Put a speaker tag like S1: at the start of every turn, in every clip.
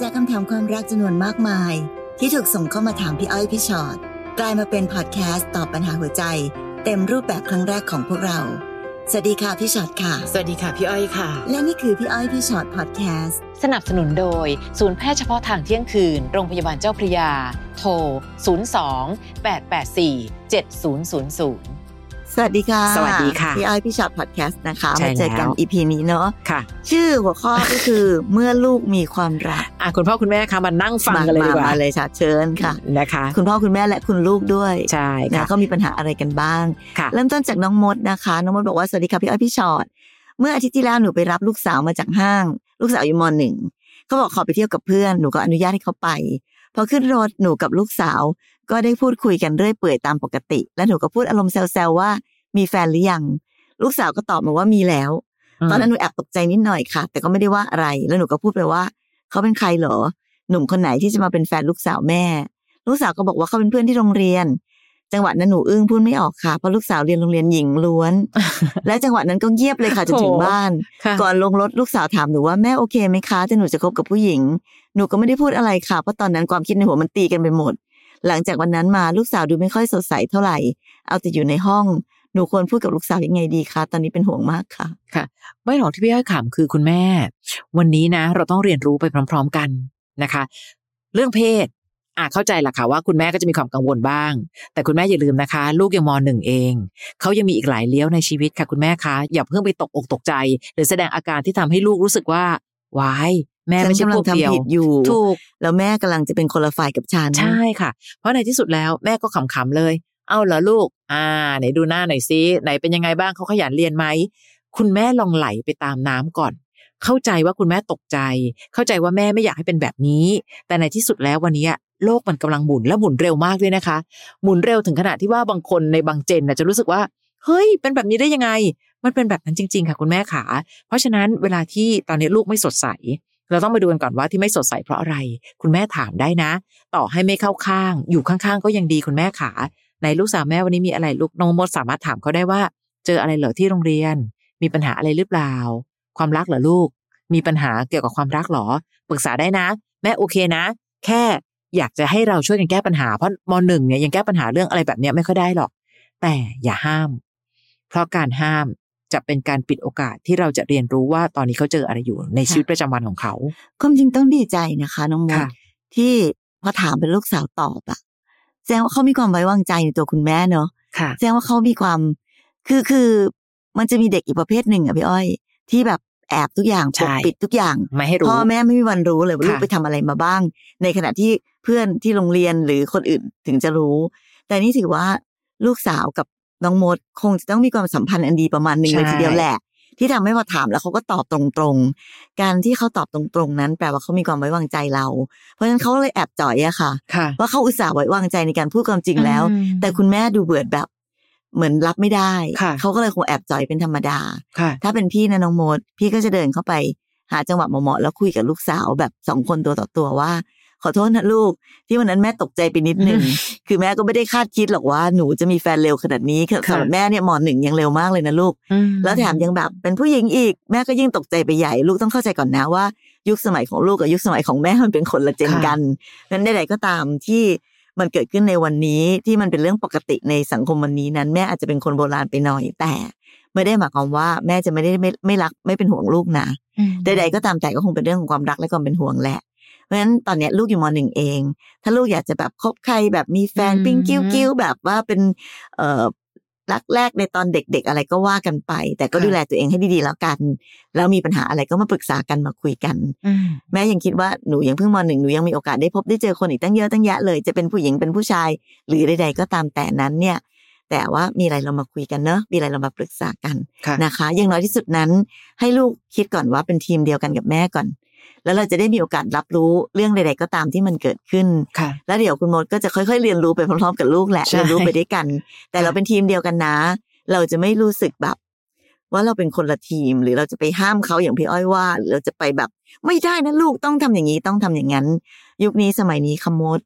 S1: จากคำถามความรักจำนวนมากมาย ที่ถูกส่งเข้ามาถามพี่อ้อยพี่ชอ็อตกลายมาเป็นพอดแคสต์ตอบปัญหาหัวใจ เต็มรูปแบบครั้งแรกของพวกเรา สวัสดีค่ะพี่ชอ็อตค่ะ
S2: สวัสดีค่ะพี่อ้อยค่ะ
S1: และนี่คือพี่อ้อยพี่ชอ็อตพอดแคสต์
S3: สนับสนุนโดย ศูนย์แพทย์เฉพาะทางเที่ยงคืน โรงพยาบาลเจ้าพระยา โทร 02 884 7000
S1: สวัสดีค่ะ
S2: สวัสดีค่ะ
S1: พี่อ้อยพี่ฉอด็อตพอดแคสต์นะคะ
S2: ใช่
S1: มาเจอกัน
S2: แล้ว
S1: EP นี้เนาะ
S2: ค่ะ
S1: ชื่อหัวข้อก็คือเมื่อลูกมีความรัก
S2: อะคุณพ่อคุณแม่คะมานั่งฟังกันเลยดีกว่า
S1: มาเลยค่ะเชิญค่ะ
S2: นะคะ
S1: คุณพ่อคุณแม่และคุณลูกด้วย
S2: ใช่
S1: นะ
S2: ค่ะ
S1: ก็มีปัญหาอะไรกันบ้าง
S2: ค่ะ
S1: เริ่มต้นจากน้องมดนะคะ น้องมดบอกว่าสวัสดีค่ะพี่อ้อยพี่ชอ็อตเมื่ออาทิตย์ที่แล้วหนูไปรับลูกสาวมาจากห้าง ลูกสาวอยู่มหนึ่งเขาบอกขอไปเที่ยวกับเพื่อนหนูก็อนุญาตให้เขาไปพอขึ้นรถหนูกับลูกสาว ก็ได้พูดคุยกันเรื่อยเปื่อยตามปกติ และหนูก็พูดอารมณ์แซวๆว่า มีแฟนหรือยัง ลูกสาวก็ตอบมาว่ามีแล้ว ตอนนั้นหนูแอบตกใจนิดหน่อยค่ะ แต่ก็ไม่ได้ว่าอะไร แล้วหนูก็พูดไปว่า เขาเป็นใครเหรอ หนุ่มคนไหนที่จะมาเป็นแฟนลูกสาวแม่ ลูกสาวก็บอกว่าเขาเป็นเพื่อนที่โรงเรียน จังหวะนั้นหนูอึ้งพูดไม่ออกค่ะ เพราะลูกสาวเรียนโรงเรียนหญิงล้วน และจังหวะนั้นก็เงียบเลยค่ะจนถึง
S2: โถ
S1: บ้าน
S2: ค่ะ
S1: ก่อนลงรถลูกสาวถามหนูว่าแม่โอเคไหมคะที่หนูจะคบกับผู้หญิง หนูก็ไม่ได้พูดอะไรค่ะ เพราะตอนนั้นความคิดในหัวมันตีกันไปหมดหลังจากวันนั้นมาลูกสาวดูไม่ค่อยสดใสเท่าไหร่ เอาแต่อยู่ในห้อง หนูควรพูดกับลูกสาวยังไงดีคะตอนนี้เป็นห่วงมากค่ะ
S2: ไม่หรอกที่พี่อ้อยขำคือคุณแม่ วันนี้นะ เราต้องเรียนรู้ไปพร้อม ๆกันนะคะ เรื่องเพศอะเข้าใจละค่ะว่าคุณแม่ก็จะมีความกังวลบ้าง แต่คุณแม่อย่าลืมนะคะ ลูกยังมหนึ่งเองเขายังมีอีกหลายเลี้ยวในชีวิตค่ะ คุณแม่คะอย่าเพิ่งไปตกอกตกใจ หรือแสดงอาการที่ทำให้ลูกรู้สึกว่าวายแม่ไม่ใช่
S1: ฉันกำลั
S2: พ
S1: ง
S2: วกเดียว
S1: ทำผิดอยู่
S2: ถูก
S1: แล้วแม่กำลังจะเป็นคนละฝ่ายกับฉัน
S2: ใช่ค่ะ เพราะในที่สุดแล้วแม่ก็ขำๆเลย เอาเหรอลูก อ่า ไหนดูหน้าหน่อยซิไหนเป็นยังไงบ้างเขาขยันเรียนไหมคุณแม่ลองไหลไปตามน้ำก่อน เข้าใจว่าคุณแม่ตกใจ เข้าใจว่าแม่ไม่อยากให้เป็นแบบนี้ แต่ในที่สุดแล้ววันนี้โลกมันกำลังหมุนและหมุนเร็วมากด้วยนะคะ หมุนเร็วถึงขนาดที่ว่าบางคนในบางเจนจะรู้สึกว่าเฮ้ย เป็นแบบนี้ได้ยังไง มันเป็นแบบนั้นจริง ๆ ค่ะคุณแม่ขาเพราะฉะนั้นเวลาที่ตอนนี้ลูกไม่สดใส เราต้องมาดูกันก่อนว่าที่ไม่สดใสเพราะอะไร คุณแม่ถามได้นะ ต่อให้ไม่เข้าข้าง อยู่ข้างๆ ก็ยังดีคุณแม่ขา ในลูกสาวแม่วันนี้มีอะไรลูกน้องมดสามารถถามเขาได้ว่า เจออะไรเหรอที่โรงเรียน มีปัญหาอะไรหรือเปล่า ความรักเหรอลูก มีปัญหาเกี่ยวกับความรักเหรอปรึกษาได้นะ แม่โอเคนะ แค่อยากจะให้เราช่วยกันแก้ปัญหาเพราะมหนึ่งเนี่ยยังแก้ปัญหาเรื่องอะไรแบบเนี้ยไม่ค่อยได้หรอก แต่อย่าห้าม เพราะการห้ามจะเป็นการปิดโอกาสที่เราจะเรียนรู้ว่าตอนนี้เขาเจออะไรอยู่ในชีวิตประจำวันของเขา
S1: ความจริงต้องดีใจนะคะน้องมด
S2: ค่ะ
S1: ที่พอถามเป็นลูกสาวตอบอะ แสดงว่าเขามีความไว้วางใจในตัวคุณแม่เนอะ
S2: ค่ะ
S1: แสดงว่าเขามีความคือคือมันจะมีเด็กอีกประเภทหนึ่งอะพี่อ้อย ที่แบบแอบทุกอย่าง
S2: ใช่
S1: ปกปิดทุกอย่าง
S2: ไม่ให้รู้
S1: พ่อแม่ไม่มีวันรู้เลยว่า
S2: ค่ะ
S1: ลูกไปทำอะไรมาบ้าง ในขณะที่เพื่อนที่โรงเรียนหรือคนอื่นถึงจะรู้ แต่นี่ถือว่าลูกสาวกับน้องมดคงจะต้องมีความสัมพันธ์อันดีประมาณหนึ่งเลยทีเดียวแหละ ที่ทำให้พอถามแล้วเขาก็ตอบตรงๆ การที่เขาตอบตรงๆนั้น แปลว่าเขามีความไว้วางใจเรา เพราะฉะนั้นเขาเลยแอบจ่อยอะค่ะ
S2: ค่ะ
S1: ว่าเขาอุตส่าห์ไว้วางใจในการพูดความจริงแล้ว
S2: อืม
S1: แต่คุณแม่ดูเบื่อแบบเหมือนรับไม่ได้
S2: ค่ะ
S1: เขาก็เลยคงแอบจ่อยเป็นธรรมดา
S2: ค่ะ
S1: ถ้าเป็นพี่นะน้องโมดพี่ก็จะเดินเข้าไปหาจังหวะเหมาะๆแล้วคุยกับลูกสาวแบบสองคนตัวต่อตัวว่า ขอโทษนะลูก ที่วันนั้นแม่ตกใจไปนิดนึงคือแม่ก็ไม่ได้คาดคิดหรอกว่าหนูจะมีแฟนเร็วขนาดนี้คือ
S2: ค่ะ
S1: สำหรับแม่เนี่ยมหนึ่งยังเร็วมากเลยนะลูก
S2: อืม
S1: แล้วแถมยังแบบเป็นผู้หญิงอีก แม่ก็ยิ่งตกใจไปใหญ่ลูกต้องเข้าใจก่อนนะว่า ยุคสมัยของลูกกับยุคสมัยของแม่มันเป็นคนละเจน
S2: ค่ะ
S1: กันนั้นใดๆก็ตามที่มันเกิดขึ้นในวันนี้ที่มันเป็นเรื่องปกติในสังคมวันนี้นั้น แม่อาจจะเป็นคนโบราณไปหน่อยแต่ไม่ได้หมายความว่าแม่จะไม่ได้ไม่ไม่รักไม่เป็นห่วงลูกนะ
S2: อืม
S1: ใดๆก็ตามแต่ก็คงเป็นเรื่องของความรักและความเป็นห่วงแหละ เพราะฉะนั้นตอนเนี้ยลูกอยู่มหนึ่งเอง ถ้าลูกอยากจะแบบคบใครแบบมีแฟน
S2: อืม
S1: ปิ้งกิ้วกิ้วแบบว่าเป็นเอ่อรักแรกในตอนเด็กๆ อะไรก็ว่ากันไป แต่ก็ดูแลตัวเองให้ดีๆแล้วกัน แล้วมีปัญหาอะไรก็มาปรึกษากันมาคุยกัน
S2: อืม
S1: แม่ยังคิดว่าหนูยังเพิ่งมหนึ่งหนูยังมีโอกาสได้พบได้เจอคนอีกตั้งเยอะตั้งแยะเลยจะเป็นผู้หญิงเป็นผู้ชาย หรือใดๆก็ตามแต่นั้นเนี่ย แต่ว่ามีอะไรเรามาคุยกันเนอะมีอะไรเรามาปรึกษากัน
S2: ค่ะ
S1: นะคะอย่างน้อยที่สุดนั้น ให้ลูกคิดก่อนว่าเป็นทีมเดียวกันกับแม่ก่อน แล้วเราจะได้มีโอกาสรับรู้เรื่องใดๆก็ตามที่มันเกิดขึ้น
S2: ค่ะ
S1: แล้วเดี๋ยวคุณมดก็จะค่อยๆเรียนรู้ไปพร้อมๆกับลูกแหละ
S2: ใช่
S1: เรียนรู้ไปด้วยกัน แต่เราเป็นทีมเดียวกันนะ เราจะไม่รู้สึกแบบ ว่าเราเป็นคนละทีมหรือเราจะไปห้ามเขาอย่างพี่อ้อยว่าหรือเราจะไปแบบ ไม่ได้นะลูกต้องทำอย่างนี้ต้องทำอย่างนั้น ยุคนี้สมัยนี้ขมด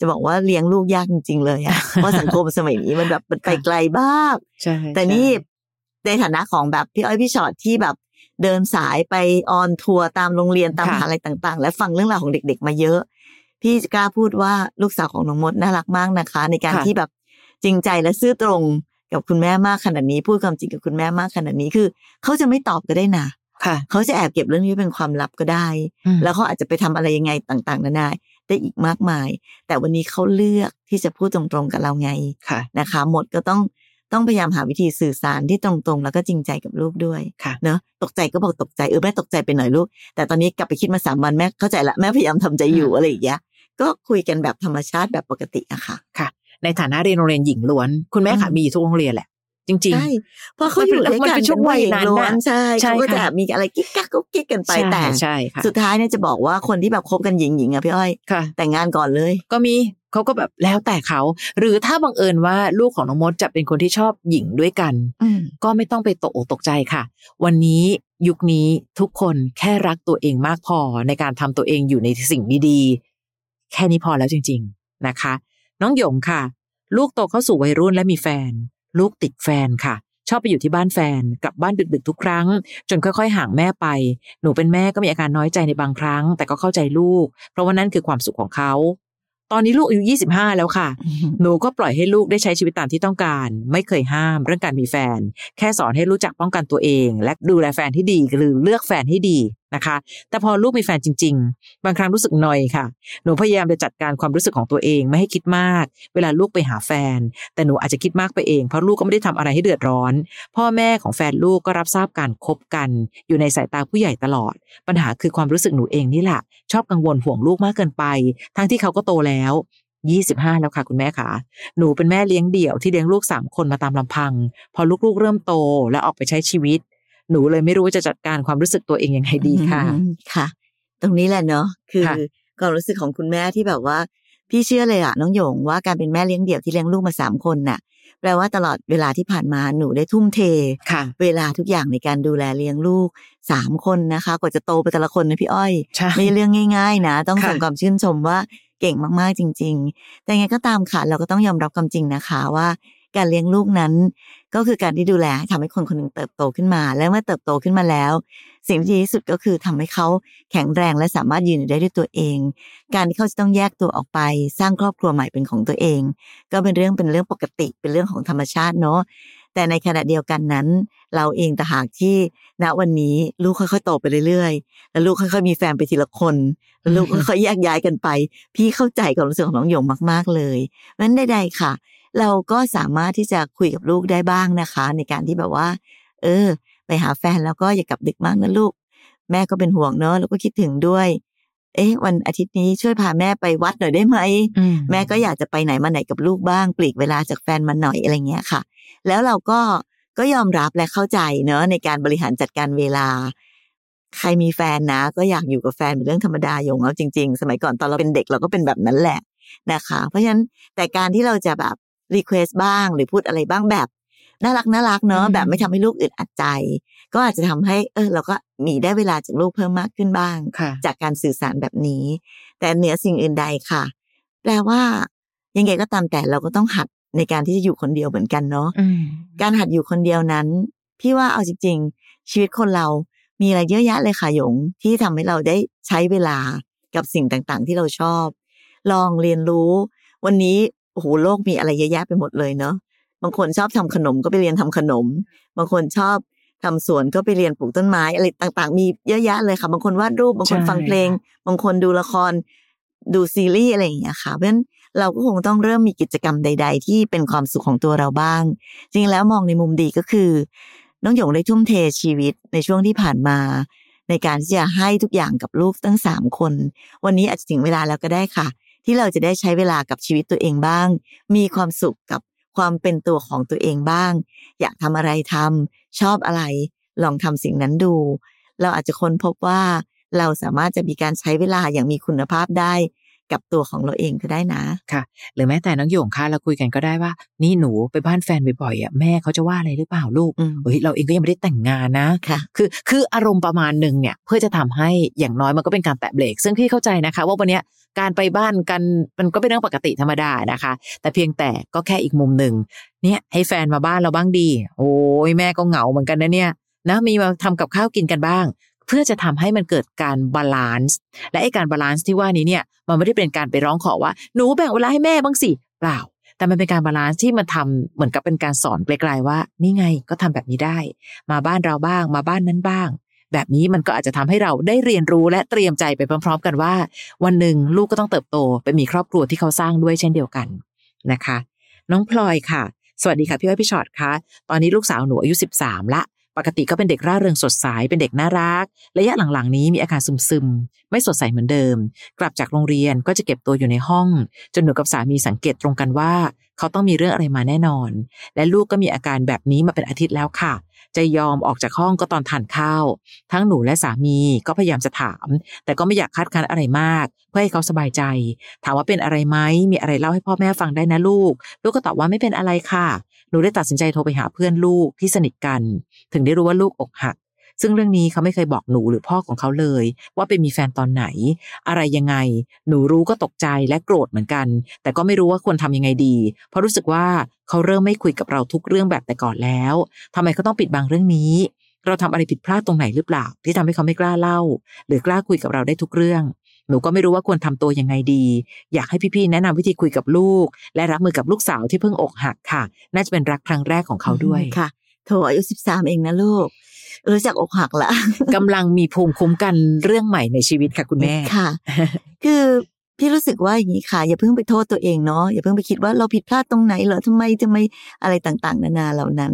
S1: จะบอกว่าเลี้ยงลูกยากจริง ๆ เลยอะเพราะสังคมสมัยนี้มันแบบมันไปไกลบ้าก
S2: ใช่
S1: แต่นี่
S2: ใช่
S1: ในฐานะของแบบพี่อ้อยพี่ชอตที่แบบ เดินสายไปออนทัวร์ตามโรงเรียนตามม
S2: ค่ะ
S1: หาลัยต่าง ๆ และฟังเรื่องราวของเด็ก ๆ มาเยอะ พี่กล้าพูดว่าลูกสาวของน้องมดน่ารักมากนะคะ ในการ
S2: ค่ะ
S1: ที่แบบจริงใจและซื่อตรงกับคุณแม่มากขนาดนี้ พูดความจริงกับคุณแม่มากขนาดนี้คือ เขาจะไม่ตอบก็ได้นะ
S2: ค่ะ
S1: เขาจะแอบเก็บเรื่องนี้เป็นความลับก็ได้
S2: อืม
S1: แล้วเขาอาจจะไปทำอะไรยังไงต่างๆนานาได้อีกมากมาย แต่วันนี้เขาเลือกที่จะพูดตรงๆกับเราไง
S2: ค่ะ
S1: นะคะ หมดก็ต้อง ต้องพยายามหาวิธีสื่อสารที่ตรงๆ แล้วก็จริงใจกับลูกด้วย
S2: ค่ะ
S1: เนอะตกใจก็บอกตกใจเออแม่ตกใจไปหน่อยลูก แต่ตอนนี้กลับไปคิดมาสามวันแม่เข้าใจละแม่พยายามทำใจอยู่อะไรอย่างเงี้ยก็คุยกันแบบธรรมชาติแบบปกติอะค่ะ
S2: ในฐานะเรียนโรงเรียนหญิงล้วน คุณแม่ค่ะ
S1: อืม
S2: มีอยู่ทุกโรงเรียนแหละจริง
S1: ใช่เพราะเขาอยู่ด้วย
S2: มัน
S1: กัน
S2: เป็นช่วงวัยนั้น
S1: เป็ผู้หญิงล้วน
S2: น่ะ
S1: ใช่
S2: ใช่
S1: เขาก็จะ
S2: ค่ะ
S1: มีอะไรกิ๊กกักกุ๊กกิ๊กกัน
S2: ๆ
S1: ไป
S2: ใช่
S1: แต่
S2: ใช่ค่ะ
S1: สุดท้ายเนี่ยจะบอกว่าคนที่แบบคบกันหญิงหญิงๆอะพี่อ้อย
S2: ค่ะ
S1: แต่งงานก่อนเลย
S2: ก็มีเขาก็แบบแล้วแต่เขา หรือถ้าบังเอิญว่าลูกของน้องมดจะเป็นคนที่ชอบหญิงด้วยกัน
S1: อืม
S2: ก็ไม่ต้องไปตกอกตกใจค่ะ วันนี้ยุคนี้ทุกคนแค่รักตัวเองมากพอในการทำตัวเองอยู่ในสิ่งดีๆ แค่นี้พอแล้วจริง ๆนะคะ น้องหยงค่ะ ลูกโตเข้าสู่วัยรุ่นและมีแฟน ลูกติดแฟนค่ะ ชอบไปอยู่ที่บ้านแฟน กลับบ้านดึกๆทุกครั้ง จนค่อยๆห่างแม่ไป หนูเป็นแม่ก็มีอาการน้อยใจในบางครั้ง แต่ก็เข้าใจลูก เพราะว่านั่นคือความสุขของเขา ตอนนี้ลูกอายุ 25 แล้วค่ะ หนูก็ปล่อยให้ลูกได้ใช้ชีวิตตามที่ต้องการ ไม่เคยห้ามเรื่องการมีแฟน แค่สอนให้รู้จักป้องกันตัวเอง และดูแลแฟนที่ดีหรือเลือกแฟนให้ดีนะคะ แต่พอลูกมีแฟนจริง ๆ บางครั้งรู้สึกหนอยค่ะ หนูพยายามจะจัดการความรู้สึกของตัวเองไม่ให้คิดมาก เวลาลูกไปหาแฟน แต่หนูอาจจะคิดมากไปเองเพราะลูกก็ไม่ได้ทำอะไรให้เดือดร้อน พ่อแม่ของแฟนลูกก็รับทราบการคบกัน อยู่ในสายตาผู้ใหญ่ตลอด ปัญหาคือความรู้สึกหนูเองนี่แหละชอบกังวลห่วงลูกมากเกินไป ทั้งที่เขาก็โตแล้ว25 แล้วค่ะคุณแม่ค่ะ หนูเป็นแม่เลี้ยงเดี่ยวที่เลี้ยงลูกสามคนมาตามลำพัง พอลูกๆเริ่มโตและออกไปใช้ชีวิต หนูเลยไม่รู้ว่าจะจัดการความรู้สึกตัวเองยังไงดีค่ะ
S1: อืมค่ะ ตรงนี้แหละเนาะ คือ
S2: ค่ะ
S1: ความรู้สึกของคุณแม่ที่แบบว่า พี่เชื่อเลยอะน้องหยงว่าการเป็นแม่เลี้ยงเดี่ยวที่เลี้ยงลูกมาสามคนน่ะ แปลว่าตลอดเวลาที่ผ่านมาหนูได้ทุ่มเท
S2: ค่ะ
S1: เวลาทุกอย่างในการดูแลเลี้ยงลูกสามคนนะคะ กว่าจะโตไปแต่ละคนนะพี่อ้อย
S2: ใช่
S1: ไม่ใช่เรื่องง่าย ๆ นะ ต้อง
S2: ค่ะ
S1: ส่งความชื่นชมว่าเก่งมากๆจริง ๆ แต่ยังไงก็ตามค่ะ เราก็ต้องยอมรับความจริงนะคะว่า การเลี้ยงลูกนั้น ก็คือการที่ดูแลทำให้คนคนหนึ่งเติบโตขึ้นมา และเมื่อเติบโตขึ้นมาแล้ว สิ่งที่ดีที่สุดก็คือทำให้เขาแข็งแรงและสามารถยืนอยู่ได้ด้วยตัวเอง การที่เขาจะต้องแยกตัวออกไป สร้างครอบครัวใหม่เป็นของตัวเอง ก็เป็นเรื่องเป็นเรื่องปกติเป็นเรื่องของธรรมชาติเนาะแต่ในขณะเดียวกันนั้น เราเองแต่หากที่ณวันนี้ลูกค่อยๆโตไปเรื่อยๆ แล้วลูกค่อยๆมีแฟนไปทีละคนแล้วลูกค่อยๆแยกย้ายกันไป พี่เข้าใจความรู้สึกของน้องหยงมากๆเลยเพราะนั้นใดๆค่ะ เราก็สามารถที่จะคุยกับลูกได้บ้างนะคะ ในการที่แบบว่า เออ ไปหาแฟนแล้วก็อย่ากลับดึกมากนะลูก แม่ก็เป็นห่วงเนอะแล้วก็คิดถึงด้วย เอ๊ะ วันอาทิตย์นี้ช่วยพาแม่ไปวัดหน่อยได้ไหม
S2: อื
S1: แม่ก็อยากจะไปไหนมาไหนกับลูกบ้างปลีกเวลาจากแฟนมาหน่อยอะไรเงี้ยค่ะ แล้วเราก็ก็ยอมรับและเข้าใจเนอะในการบริหารจัดการเวลา ใครมีแฟนนะ ก็อยากอยู่กับแฟนเป็นเรื่องธรรมดาโยงเอาจริง ๆ สมัยก่อนตอนเราเป็นเด็กเราก็เป็นแบบนั้นแหละนะคะ เพราะฉะนั้นแต่การที่เราจะแบบ รีเควสบ้างหรือพูดอะไรบ้างแบบน่ารักน่ารักเนอะ
S2: อืม
S1: แบบไม่ทำให้ลูกอึดอัดใจ ก็อาจจะทำให้ เออ เราก็มีได้เวลาจากลูกเพิ่มมากขึ้นบ้าง
S2: ค่ะ
S1: จากการสื่อสารแบบนี้ แต่เหนือสิ่งอื่นใดค่ะ แปลว่า ยังไงก็ตามแต่เราก็ต้องหัดในการที่จะอยู่คนเดียวเหมือนกันเนาะ
S2: อืม
S1: การหัดอยู่คนเดียวนั้น พี่ว่าเอาจริง ๆ ชีวิตคนเรามีอะไรเยอะแยะเลยค่ะหยง ที่ทำให้เราได้ใช้เวลากับสิ่งต่างๆ ที่เราชอบ ลองเรียนรู้ วันนี้ โอ้โหโลกมีอะไรเยอะแยะไปหมดเลยเนาะบางคนชอบทำขนมก็ไปเรียนทำขนม บางคนชอบทำสวนก็ไปเรียนปลูกต้นไม้อะไรต่าง ๆ มีเยอะแยะเลยค่ะ บางคนวาดรูปบางคน
S2: ใช่
S1: ฟังเพลง บางคนดูละครดูซีรีส์อะไรอย่างเงี้ยค่ะเพราะฉะนั้นเราก็คงต้องเริ่มมีกิจกรรมใด ๆ ที่เป็นความสุขของตัวเราบ้าง จริงแล้วมองในมุมดีก็คือ น้องหยงได้ทุ่มเทชีวิตในช่วงที่ผ่านมา ในการที่จะให้ทุกอย่างกับลูกตั้งสามคน วันนี้อาจจะถึงเวลาแล้วก็ได้ค่ะ ที่เราจะได้ใช้เวลากับชีวิตตัวเองบ้าง มีความสุขกับความเป็นตัวของตัวเองบ้าง อยากทำอะไรทำชอบอะไร ลองทำสิ่งนั้นดู เราอาจจะค้นพบว่า เราสามารถจะมีการใช้เวลาอย่างมีคุณภาพได้ กับตัวของเราเองก็ได้นะ
S2: หรือแม้แต่น้องโยงค่ะเราคุยกันก็ได้ว่า นี่หนูไปบ้านแฟนบ่อยๆอะแม่เขาจะว่าอะไรหรือเปล่าลูก
S1: อืม
S2: เฮ้ยเราเองก็ยังไม่ได้แต่งงานนะ
S1: ค่ะ
S2: คือคืออารมณ์ประมาณหนึ่งเนี่ย เพื่อจะทำให้อย่างน้อยมันก็เป็นการแตะเบรก ซึ่งพี่เข้าใจนะคะ ว่าวันเนี้ยการไปบ้านกันมันก็เป็นเรื่องปกติธรรมดานะคะ แต่เพียงแต่ก็แค่อีกมุมหนึ่งเนี่ยให้แฟนมาบ้านเราบ้างดี โอ้ยแม่ก็เหงาเหมือนกันนะเนี่ยนะมีมาทำกับข้าวกินกันบ้าง เพื่อจะทำให้มันเกิดการ balance และไอ้การ balance ที่ว่านี้เนี่ยมันไม่ได้เป็นการไปร้องขอว่าหนูแบ่งเวลาให้แม่บ้างสิเปล่า แต่มันเป็นการ balance ที่มันทำเหมือนกับเป็นการสอนไกลๆว่า นี่ไงก็ทำแบบนี้ได้ มาบ้านเราบ้าง มาบ้านนั้นบ้าง แบบนี้มันก็อาจจะทำให้เราได้เรียนรู้และเตรียมใจไปพร้อม ๆ กันว่า วันหนึ่งลูกก็ต้องเติบโตไปมีครอบครัวที่เขาสร้างด้วยเช่นเดียวกันนะคะ น้องพลอยค่ะสวัสดีค่ะพี่อ้อยพี่ชอตคะตอนนี้ลูกสาวหนูอายุ 13 ละ ปกติก็เป็นเด็กร่าเริงสดใสเป็นเด็กน่ารัก ระยะหลังๆนี้มีอาการซึมๆ ไม่สดใสเหมือนเดิม กลับจากโรงเรียนก็จะเก็บตัวอยู่ในห้อง จนหนูกับสามีสังเกตตรงกันว่า เขาต้องมีเรื่องอะไรมาแน่นอน และลูกก็มีอาการแบบนี้มาเป็นอาทิตย์แล้วค่ะ จะยอมออกจากห้องก็ตอนทานข้าว ทั้งหนูและสามีก็พยายามจะถาม แต่ก็ไม่อยากคาดคั้นอะไรมาก เพื่อให้เขาสบายใจ ถามว่าเป็นอะไรไหมมีอะไรเล่าให้พ่อแม่ฟังได้นะลูก ลูกก็ตอบว่าไม่เป็นอะไรค่ะ หนูได้ตัดสินใจโทรไปหาเพื่อนลูกที่สนิทกัน ถึงได้รู้ว่าลูกอกหัก ซึ่งเรื่องนี้เขาไม่เคยบอกหนูหรือพ่อของเขาเลย ว่าไปมีแฟนตอนไหน อะไรยังไง หนูรู้ก็ตกใจและโกรธเหมือนกัน แต่ก็ไม่รู้ว่าควรทำยังไงดี เพราะรู้สึกว่าเขาเริ่มไม่คุยกับเราทุกเรื่องแบบแต่ก่อนแล้วทำไมเขาต้องปิดบังเรื่องนี้ เราทำอะไรผิดพลาดตรงไหนหรือเปล่า ที่ทำให้เขาไม่กล้าเล่า หรือกล้าคุยกับเราได้ทุกเรื่องหนูก็ไม่รู้ว่าควรทำตัวยังไงดี อยากให้พี่ๆแนะนำวิธีคุยกับลูก และรับมือกับลูกสาวที่เพิ่งอกหักค่ะ น่าจะเป็นรักครั้งแรกของเขาด้วย
S1: ค่ะโถอายุสิบสามเองนะลูก รู้จักอกหักละ
S2: กำลังมีภูมิคุ้มกันเรื่องใหม่ในชีวิตค่ะคุณแม่
S1: ค่ะ คือพี่รู้สึกว่าอย่างนี้ค่ะ อย่าเพิ่งไปโทษตัวเองเนาะอย่าเพิ่งไปคิดว่าเราผิดพลาดตรงไหนเหรอทำไมทำไมอะไรต่างๆ นานาเหล่านั้น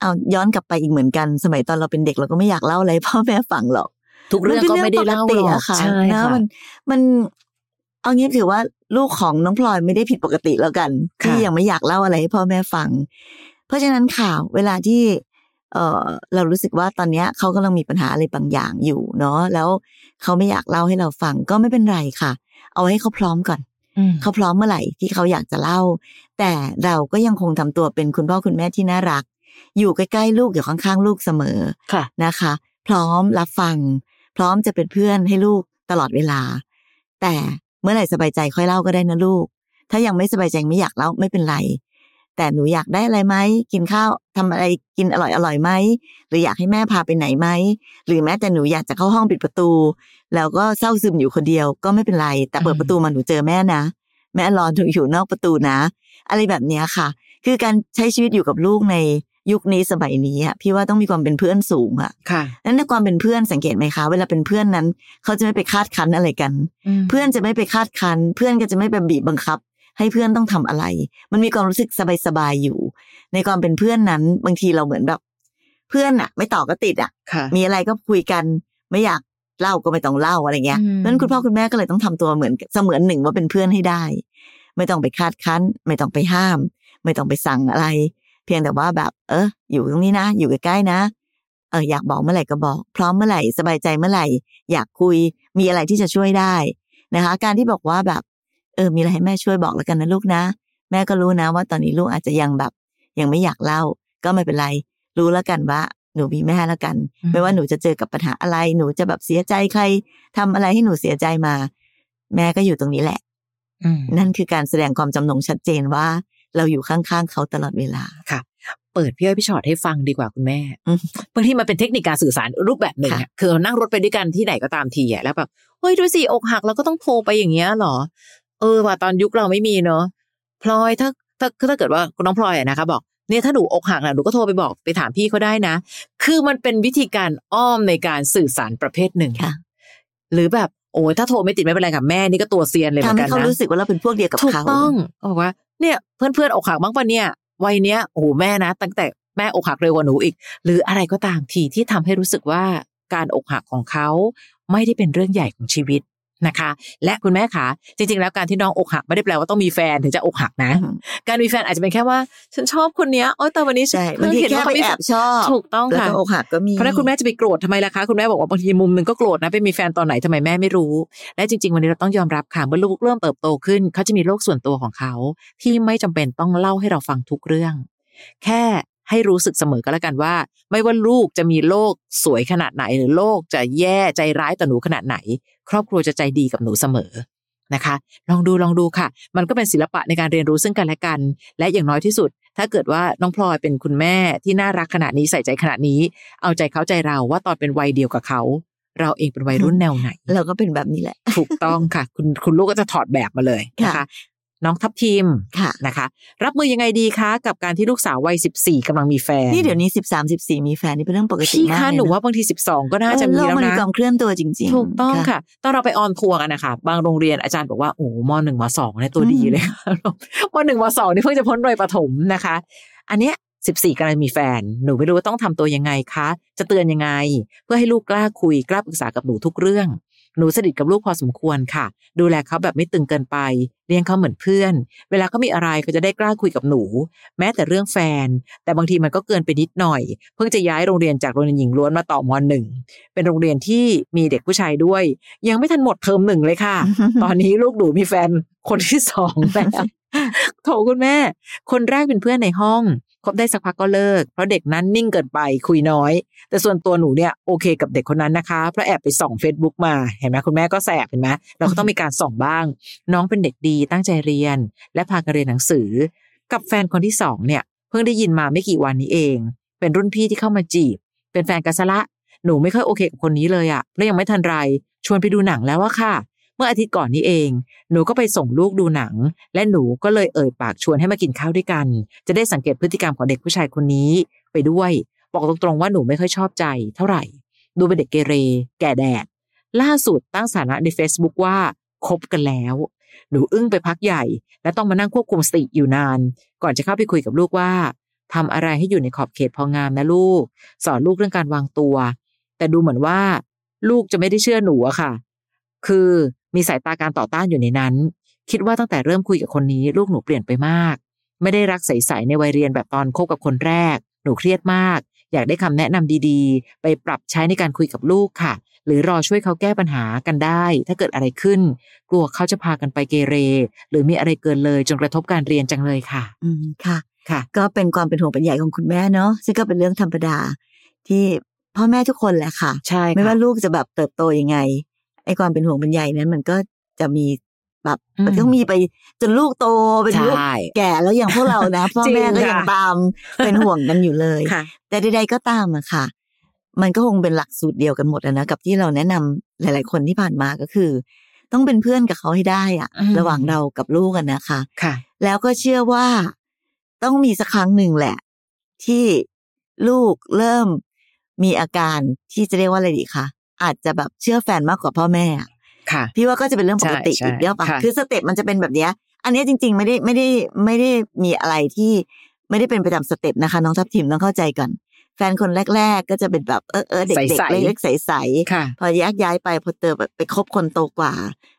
S1: เอาย้อนกลับไปอีกเหมือนกัน สมัยตอนเราเป็นเด็กเราก็ไม่อยากเล่าอะไรให้พ่อแม่ฟังหรอก
S2: ทุกเรื่องก็ไม่ได้เล่าหรอก
S1: อะค่ะ
S2: ใช่
S1: นะ
S2: ค่ะ
S1: มันมันเอางี้ถือว่าลูกของน้องพลอยไม่ได้ผิดปกติแล้วกัน
S2: ค่ะ
S1: ที่ยังไม่อยากเล่าอะไรให้พ่อแม่ฟัง เพราะฉะนั้นข่าวเวลาที่ เออเรารู้สึกว่าตอนเนี้ยเขากำลังมีปัญหาอะไรบางอย่างอยู่เนาะแล้วเขาไม่อยากเล่าให้เราฟังก็ไม่เป็นไรค่ะ เอาให้เขาพร้อมก่อน
S2: อืม
S1: เขาพร้อมเมื่อไหร่ที่เขาอยากจะเล่า แต่เราก็ยังคงทำตัวเป็นคุณพ่อคุณแม่ที่น่ารัก อยู่ใกล้ๆลูกอยู่ข้างๆลูกเสมอ
S2: ค่ะ
S1: นะคะ พร้อมรับฟัง พร้อมจะเป็นเพื่อนให้ลูกตลอดเวลา แต่เมื่อไหร่สบายใจค่อยเล่าก็ได้นะลูก ถ้ายังไม่สบายใจไม่อยากเล่าไม่เป็นไร แต่หนูอยากได้อะไรไหมกินข้าวทำอะไรกินอร่อยอร่อยไหมหรืออยากให้แม่พาไปไหนไหมหรือแม้แต่หนูอยากจะเข้าห้องปิดประตู แล้วก็เศร้าซึมอยู่คนเดียวก็ไม่เป็นไร แต่เปิด
S2: อืม
S1: ประตูมาหนูเจอแม่นะ แม่รอหนูอยู่นอกประตูนะ อะไรแบบเนี้ยค่ะ คือการใช้ชีวิตอยู่กับลูกในยุคนี้สมัยนี้อะพี่ว่าต้องมีความเป็นเพื่อนสูงอะ
S2: ค่ะ
S1: นั้นในความเป็นเพื่อนสังเกตไหมคะ เวลาเป็นเพื่อนนั้น เขาจะไม่ไปคาดคั้นอะไรกัน เพื่อนจะไม่ไปคาดคั้น เพื่อนก็จะไม่ไปบีบบังคับ ให้เพื่อนต้องทำอะไร มันมีความรู้สึกสบายๆอยู่ ในความเป็นเพื่อนนั้น บางทีเราเหมือนแบบ เพื่อนอะไม่ต่อก็ติดอะ
S2: ค่ะ
S1: มีอะไรก็คุยกัน ไม่อยากเล่าก็ไม่ต้องเล่าอะไรเงี้ย
S2: อืม
S1: เพราะฉะนั้นคุณพ่อคุณแม่ก็เลยต้องทำตัวเหมือนเสมือนหนึ่งว่าเป็นเพื่อนให้ได้ ไม่ต้องไปคาดคั้น ไม่ต้องไปห้าม ไม่ต้องไปสั่งอะไร เพียงแต่ว่าแบบ เออ อยู่ตรงนี้นะ อยู่ใกล้ๆนะเอออยากบอกเมื่อไหร่ก็บอก พร้อมเมื่อไหร่สบายใจเมื่อไหร่ อยากคุยมีอะไรที่จะช่วยได้นะคะ การที่บอกว่าแบบ เออมีอะไรให้แม่ช่วยบอกแล้วกันนะลูกนะ แม่ก็รู้นะว่าตอนนี้ลูกอาจจะยังแบบ ยังไม่อยากเล่า ก็ไม่เป็นไร รู้แล้วกันว่า หนูมีแม่แล้วกัน
S2: อืม
S1: ไม่ว่าหนูจะเจอกับปัญหาอะไร หนูจะแบบเสียใจใครทำอะไรให้หนูเสียใจมา แม่ก็อยู่ตรงนี้แหละ
S2: อืม
S1: นั่นคือการแสดงความจำนงชัดเจนว่า เราอยู่ข้างๆเขาตลอดเวลา
S2: เปิดพี่อ้อยพี่ชอตให้ฟังดีกว่าคุณแม่
S1: อืม
S2: บางทีมันเป็นเทคนิคการสื่อสารรูปแบบหนึ่งอะ
S1: ค่ะ
S2: คือนั่งรถไปด้วยกันที่ไหนก็ตามทีอะแล้วแบบเฮ้ยดูสิอกหักแล้วก็ต้องโทรไปอย่างเงี้ยเหรอ เออว่าตอนยุคเราไม่มีเนอะพลอยถ้าถ้าถ้าเกิดว่าคุณน้องพลอยอะนะคะ บอกเนี่ยถ้าหนูอกหักนะหนูก็โทรไปบอกไปถามพี่เขาได้นะ คือมันเป็นวิธีการอ้อมในการสื่อสารประเภทหนึ่ง
S1: ค่ะ
S2: หรือแบบโอ้ยถ้าโทรไม่ติดไม่เป็นไรกับแม่นี่ก็ตัวเซียนเลยเหมื
S1: ทำ
S2: อน
S1: ให้
S2: กัน
S1: เขา
S2: นะ
S1: รู้สึกว่าเราเป็นพวกเดียวกับ
S2: ถูก
S1: เขา
S2: ต้องบอกว่าเนี่ยเพื่อนเพื่อนๆอกหักบ้างปะเนี่ยวัยเนี้ยโอ้โหแม่นะ ตั้งแต่แม่อกหักเร็วกว่าหนูอีก หรืออะไรก็ตามทีที่ทำให้รู้สึกว่าการอกหักของเขาไม่ได้เป็นเรื่องใหญ่ของชีวิต นะคะ และคุณแม่คะจริง ๆ แล้วการที่น้องอกหักไม่ได้แปลว่าต้องมีแฟนถึงจะอกหักนะ
S1: อืม
S2: การมีแฟนอาจจะเป็นแค่ว่า ฉันชอบคนเนี้ยโอ้แต่วันนี้ฉัน
S1: ใช่
S2: เพิ่
S1: บาง
S2: ง
S1: ที
S2: เห็น
S1: แค่
S2: ว่า
S1: ไป
S2: เขามี
S1: แอบชอบ
S2: ถูกต้อง
S1: แล้ว
S2: ค่ะ
S1: ก็อกหักก็มี
S2: เพราะฉะนั้นคุณแม่จะไปโกรธทำไมล่ะคะคุณแม่บอกว่าบางทีมุมหนึ่งก็โกรธนะไปมีแฟนตอนไหนทำไมแม่ไม่รู้ และจริง ๆ วันนี้เราต้องยอมรับค่ะเมื่อลูกเริ่มเติบโตขึ้น เขาจะมีโลกส่วนตัวของเขา ที่ไม่จำเป็นต้องเล่าให้เราฟังทุกเรื่อง แค่ ให้รู้สึกเสมอก็แล้วกันว่า ไม่ว่าลูกจะมีโลกสวยขนาดไหนหรือโลกจะแย่ใจร้ายต่อหนูขนาดไหน ครอบครัวจะใจดีกับหนูเสมอนะคะ ลองดูลองดูค่ะ มันก็เป็นศิลปะในการเรียนรู้ซึ่งกันและกัน และอย่างน้อยที่สุด ถ้าเกิดว่าน้องพลอยเป็นคุณแม่ที่น่ารักขนาดนี้ใส่ใจขนาดนี้ เอาใจเขาใจเราว่าตอนเป็นวัยเดียวกับเขา เราเองเป็นวัยรุ่นแนวไหน
S1: เราก็เป็นแบบนี้แหละ
S2: ถูกต้องค่ะ คุณคุณลูกก็จะถอดแบบมาเลยนะคะ
S1: ค่ะ
S2: น้องทับทิม
S1: ค่ะ
S2: นะคะ รับมือยังไงดีคะ กับการที่ลูกสาววัยสิบสี่กำลังมีแฟน
S1: นี่เดี๋ยวนี้สิบสามสิบสี่มีแฟนนี่เป็นเรื่องปกติ
S2: พี่
S1: มาก
S2: คะ
S1: เลย
S2: หนู
S1: นะ
S2: ว่าบางทีสิบสองก็น่าจะมี
S1: เออ
S2: แล้ว
S1: โลกมันมี
S2: นะ
S1: ความเคลื่อนตัวจริง ๆ
S2: ถูกต้องค่ะ ตอนเราไป on tour กันนะคะบางโรงเรียนอาจารย์บอกว่าโอ้โหมหนึ่งมสองเนี่ยตัวดีเลยมหนึ่งมสองนี่เพิ่งจะพ้นวัยประถมนะคะ อันเนี้ยสิบสี่กำลังมีแฟน หนูไม่รู้ว่าต้องทำตัวยังไงคะ จะเตือนยังไง เพื่อให้ลูกกล้าคุยกล้าปรึกษากับหนูทุกเรื่อง หนูสนิทกับลูกพอสมควรค่ะ ดูแลเขาแบบไม่ตึงเกินไป เลี้ยงเขาเหมือนเพื่อน เวลาเขามีอะไรเขาจะได้กล้าคุยกับหนู แม้แต่เรื่องแฟน แต่บางทีมันก็เกินไปนิดหน่อย เพิ่งจะย้ายโรงเรียนจากโรงเรียนหญิงล้วนมาต่อมหนึ่ง เป็นโรงเรียนที่มีเด็กผู้ชายด้วย ยังไม่ทันหมดเทอมหนึ่งเลยค่ะ ตอนนี้ลูกหนูมีแฟนคนที่สองแล้วโถคุณแม่ คนแรกเป็นเพื่อนในห้อง คบได้สักพักก็เลิก เพราะเด็กนั้นนิ่งเกินไปคุยน้อย แต่ส่วนตัวหนูเนี่ยโอเคกับเด็กคนนั้นนะคะเพราะแอบไปส่อง Facebook มาเห็นไหมคุณแม่ก็แสบเห็นไหมเราก็ต้องมีการส่องบ้าง น้องเป็นเด็กดีตั้งใจเรียน และพากันเรียนหนังสือ กับแฟนคนที่สองเนี่ยเพิ่งได้ยินมาไม่กี่วันนี้เอง เป็นรุ่นพี่ที่เข้ามาจีบ เป็นแฟนกันซะละหนูไม่ค่อยโอเคกับคนนี้เลยอะและยังไม่ทันไรชวนไปดูหนังแล้วอะค่ะ เมื่ออาทิตย์ก่อนนี้เอง หนูก็ไปส่งลูกดูหนัง และหนูก็เลยเอ่ยปากชวนให้มากินข้าวด้วยกัน จะได้สังเกตพฤติกรรมของเด็กผู้ชายคนนี้ไปด้วย บอกตรงๆว่าหนูไม่ค่อยชอบใจ เท่าไหร่ ดูเป็นเด็กเกเร แก่แดด ล่าสุดตั้งสถานะใน Facebook ว่าคบกันแล้ว หนูอึ้งไปพักใหญ่ และต้องมานั่งควบคุมสติอยู่นาน ก่อนจะเข้าไปคุยกับลูกว่าทำอะไรให้อยู่ในขอบเขตพองามนะลูก สอนลูกเรื่องการวางตัว แต่ดูเหมือนว่า ลูกจะไม่ได้เชื่อหนูอะค่ะ คือ มีสายตาการต่อต้านอยู่ในนั้น คิดว่าตั้งแต่เริ่มคุยกับคนนี้ลูกหนูเปลี่ยนไปมาก ไม่ได้รักใสๆในวัยเรียนแบบตอนคบกับคนแรก หนูเครียดมาก อยากได้คำแนะนำดีๆ ไปปรับใช้ในการคุยกับลูกค่ะ หรือรอช่วยเขาแก้ปัญหากันได้ ถ้าเกิดอะไรขึ้น กลัวเขาจะพากันไปเกเร หรือมีอะไรเกินเลยจนกระทบการเรียนจังเลยค่ะ
S1: อืมค่ะ
S2: ค่ะ
S1: ก็เป็นความเป็นห่วงเป็นใยของคุณแม่เนาะซึ่งก็เป็นเรื่องธรรมดาที่พ่อแม่ทุกคนแหละค่ะ
S2: ใช่
S1: ไม่ว่า
S2: ค่ะ
S1: ลูกจะแบบเติบโตยังไง ไอ้ความเป็นห่วงเป็นใยนั้นมันก็จะมีแบบ
S2: อืม
S1: มันต้องมีไปจนลูกโตเป็นลูก
S2: ใช่
S1: แก่แล้วอย่างพวกเรานะพ่อ
S2: จริง
S1: แม่ก็ยัง
S2: ค่ะ
S1: ตามเป็นห่วงกันอยู่เลย
S2: ค่ะ
S1: แต่ใดๆก็ตามอะค่ะ มันก็คงเป็นหลักสูตรเดียวกันหมดอะนะกับที่เราแนะนำหลาย ๆ คนที่ผ่านมาก็คือ ต้องเป็นเพื่อนกับเขาให้ได้อะ
S2: อืม
S1: ระหว่างเรากับลูกกันนะคะ
S2: ค่ะ
S1: แล้วก็เชื่อว่าต้องมีสักครั้งหนึ่งแหละ ที่ลูกเริ่มมีอาการที่จะเรียกว่าอะไรดีคะ อาจจะแบบเชื่อแฟนมากกว่าพ่อแม่อะ
S2: ค่ะ
S1: พี่ว่าก็จะเป็นเรื่องปกติ
S2: ใช่
S1: อีกเดียวปะ
S2: ค่ะ
S1: คือสเต็ปมันจะเป็นแบบเนี้ย อันเนี้ยจริง ๆ ไม่ได้ไม่ได้ไม่ได้มีอะไรที่ไม่ได้เป็นประจำสเต็ปนะคะ น้องทัพทิมต้องเข้าใจก่อนแฟนคนแรก ๆ ก็จะเป็นแบบเออเออเด็ก
S2: ใส
S1: ๆ
S2: ๆ
S1: เล็กๆใสๆ
S2: ค่ะ
S1: พอแยกย้ายไปพอเจอแบบไปคบคนโตกว่า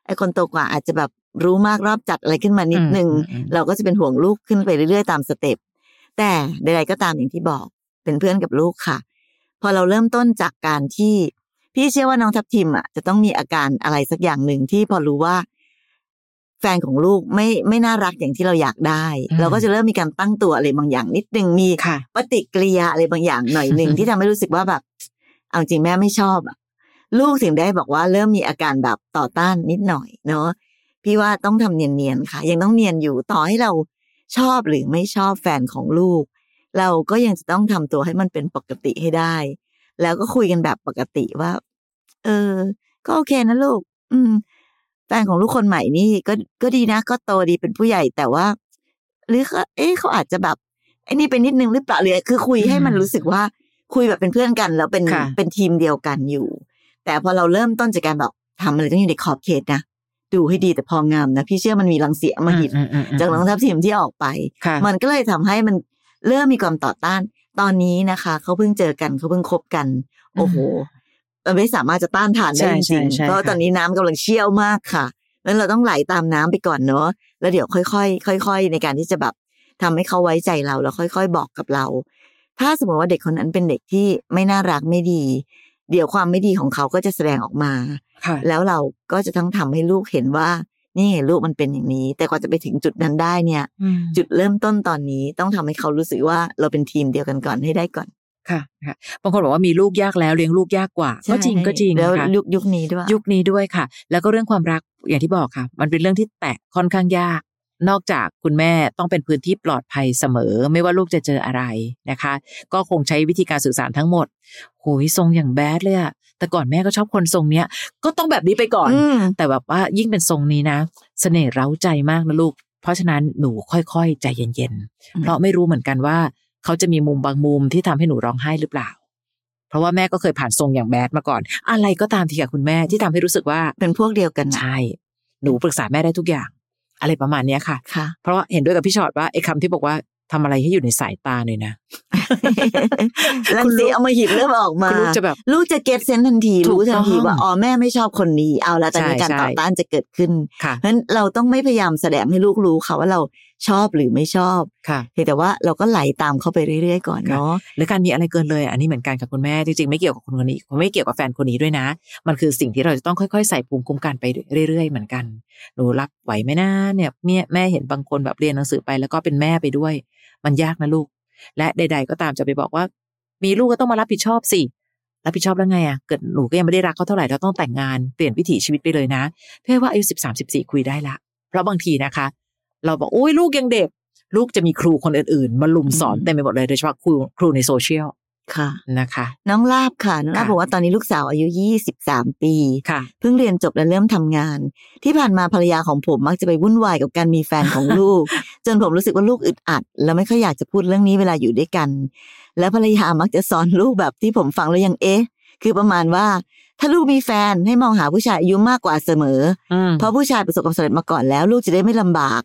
S1: ไอ้คนโตกว่าอาจจะแบบรู้มากรอบจัดอะไรขึ้นมานิดนึง
S2: อืมอืมอืม
S1: เราก็จะเป็นห่วงลูกขึ้นไปเรื่อยๆตามสเต็ปแต่ใดๆก็ตามอย่างที่บอกเป็นเพื่อนกับลูกค่ะ พอเราเริ่มต้นจากการที่ พี่เชื่อว่าน้องทัพทิมอะจะต้องมีอาการอะไรสักอย่างหนึ่งที่พอรู้ว่า แฟนของลูกไม่ไม่น่ารักอย่างที่เราอยากได้
S2: อืม
S1: เราก็จะเริ่มมีการตั้งตัวอะไรบางอย่าง นิดนึงมี
S2: ค่ะ
S1: ปฏิกิริยาอะไรบางอย่างหน่อยหนึ่งที่ทำให้รู้สึกว่าแบบ เอาจริงแม่ไม่ชอบอะลูกถึงได้บอกว่าเริ่มมีอาการแบบต่อต้านนิดหน่อยเนาะพี่ว่าต้องทำเนียนๆค่ะ ยังต้องเนียนอยู่ต่อให้เราชอบหรือไม่ชอบแฟนของลูก เราก็ยังจะต้องทำตัวให้มันเป็นปกติให้ได้ แล้วก็คุยกันแบบปกติว่า เออ ก็โอเคนะลูก อืมแฟนของลูกคนใหม่นี่ก็ก็ดีนะ ก็โตดีเป็นผู้ใหญ่แต่ว่า หรือเขาเอ๊ะเขาอาจจะแบบไอ้นี่เป็นนิดนึงหรือเปล่าหรือคือคุยให้มัน
S2: อืม
S1: รู้สึกว่าคุยแบบเป็นเพื่อนกัน แล้วเป็น
S2: ค่ะ
S1: เป็นทีมเดียวกันอยู่ แต่พอเราเริ่มต้นจากการแบบทำอะไรต้องอยู่ในขอบเขตนะดูให้ดีแต่พองามนะ พี่เชื่อมันมีรังเสียมาหิด
S2: อืมอืมอืม
S1: จากน้องทัพทีมที่ออกไป
S2: ค่ะ
S1: มันก็เลยทำให้มันเริ่มมีความต่อต้าน ตอนนี้นะคะเขาเพิ่งเจอกันเขาเพิ่งคบกัน โอ้โหมันไม่สามารถจะต้านทานได้
S2: ใช่
S1: จ
S2: ใช่
S1: ริง
S2: ใช่
S1: ๆเพราะ
S2: ค่ะ
S1: ตอนนี้น้ำกำลังเชี่ยวมากค่ะแล้วเราต้องไหลตามน้ำไปก่อนเนาะแล้วเดี๋ยวค่อยๆค่อย ๆ ในการที่จะแบบทำให้เขาไว้ใจเราแล้วค่อย ๆ บอกกับเรา ถ้าสมมติว่าเด็กคนนั้นเป็นเด็กที่ไม่น่ารักไม่ดี เดี๋ยวความไม่ดีของเขาก็จะแสดงออกมา
S2: ค่ะ
S1: แล้วเราก็จะต้องทำให้ลูกเห็นว่า นี่ไงลูกมันเป็นอย่างนี้ แต่กว่าจะไปถึงจุดนั้นได้เนี่ย
S2: อืม
S1: จุดเริ่มต้นตอนนี้ต้องทำให้เขารู้สึกว่าเราเป็นทีมเดียวกันก่อนให้ได้ก่อน
S2: ค่ะค่ะบางคนบอกว่ามีลูกยากแล้วเลี้ยงลูกยากกว่า ก็จริงก็จริง
S1: แล้ว
S2: ค่ะ
S1: ยุคยุคนี้ด้วย
S2: ยุคนี้ด้วยค่ะ แล้วก็เรื่องความรักอย่างที่บอกค่ะ มันเป็นเรื่องที่แตะค่อนข้างยาก นอกจากคุณแม่ต้องเป็นพื้นที่ปลอดภัยเสมอ ไม่ว่าลูกจะเจออะไรนะคะ ก็คงใช้วิธีการสื่อสารทั้งหมดโหยทรงอย่างแบดเลยอะแต่ก่อนแม่ก็ชอบคนทรงเนี้ย ก็ต้องแบบนี้ไปก่อน
S1: อืม
S2: แต่แบบว่ายิ่งเป็นทรงนี้นะเสน่ห์เร้าใจมากนะลูก เพราะฉะนั้นหนูค่อยๆ ใจเย็น
S1: อืม
S2: ๆเพราะไม่รู้เหมือนกันว่า เขาจะมีมุมบางมุมที่ทำให้หนูร้องไห้หรือเปล่า เพราะว่าแม่ก็เคยผ่านทรงอย่างแบดมาก่อน อะไรก็ตามทีกับคุณแม่ที่ทำให้รู้สึกว่า
S1: เป็นพวกเดียวกันนะ
S2: ใช่หนูปรึกษาแม่ได้ทุกอย่าง อะไรประมาณเนี้ยค่ะ
S1: ค่ะ
S2: เพราะว่าเห็นด้วยกับพี่ชอตว่าไอ้คำที่บอกว่าทำอะไรให้อยู่ในสายตาหน่อยนะ
S1: ลัง
S2: คุณลู
S1: สี
S2: ก
S1: เอามาหิบเริ่มออกมา
S2: คุณลูกจะแบบ
S1: ลูกจะเก็ตเซนทันที
S2: ถูก
S1: รู้ทันที
S2: ต้อง
S1: ว่าอ๋อแม่ไม่ชอบคนนี้เอาละแต่
S2: ใช่
S1: มีการ
S2: ใช่
S1: ต่อต้านจะเกิดขึ้น
S2: ค่ะ
S1: เพราะฉะนั้นเราต้องไม่พยายามแสดงให้ลูกรู้ค่ะว่าเรา ชอบหรือไม่ชอบ
S2: ค่ะ
S1: เพียงแต่ว่าเราก็ไหลตามเข้าไปเรื่อย ๆ ก่อนเนาะ
S2: หรือการมีอะไรเกินเลย อันนี้เหมือนกันกับคุณแม่จริงๆไม่เกี่ยวกับคนคนนี้ไม่เกี่ยวกับแฟนคนนี้ด้วยนะ มันคือสิ่งที่เราจะต้องค่อยๆ ใส่ภูมิคุ้มกันไปเรื่อย ๆ เหมือนกันหนูรับไหวไหมนะเนี่ยแม่แม่เห็นบางคนแบบเรียนหนังสือไปแล้วก็เป็นแม่ไปด้วย มันยากนะลูก และใด ๆ ก็ตามจะไปบอกว่า มีลูกก็ต้องมารับผิดชอบสิรับผิดชอบแล้วไงอะ เกิดหนูก็ยังไม่ได้รักเขาเท่าไหร่เราต้องแต่งงานเปลี่ยนวิถีชีวิตไปเลยนะ เพื่อว่าอายุสิบสามสิบสี่คุยได้ละ เพราะบางทีนะคะ เราบอกโอ้ยลูกยังเด็ก ลูกจะมีครูคนอื่นๆมาลุมสอน
S1: อืม
S2: เต็มไปหมดเลยโดยเฉพาะครูครูในโซเชียล
S1: ค่ะ
S2: นะคะ
S1: น้องลาบค่ะน้องลาบ
S2: ค่ะ
S1: บอกว่าตอนนี้ลูกสาวอายุยี่สิบสามปี
S2: ค่ะ
S1: เพิ่งเรียนจบและเริ่มทำงาน ที่ผ่านมาภรรยาของผมมักจะไปวุ่นวายกับการมีแฟนของลูก จนผมรู้สึกว่าลูกอึดอัด และไม่ค่อยอยากจะพูดเรื่องนี้เวลาอยู่ด้วยกัน และภรรยามักจะสอนลูกแบบที่ผมฟังแล้วยังเอ๊ะ คือประมาณว่า ถ้าลูกมีแฟนให้มองหาผู้ชายอายุมากกว่าเสมอ
S2: อืม
S1: เพราะผู้ชายประสบความสำเร็จมาก่อนแล้ว ลูกจะได้ไม่ลำบาก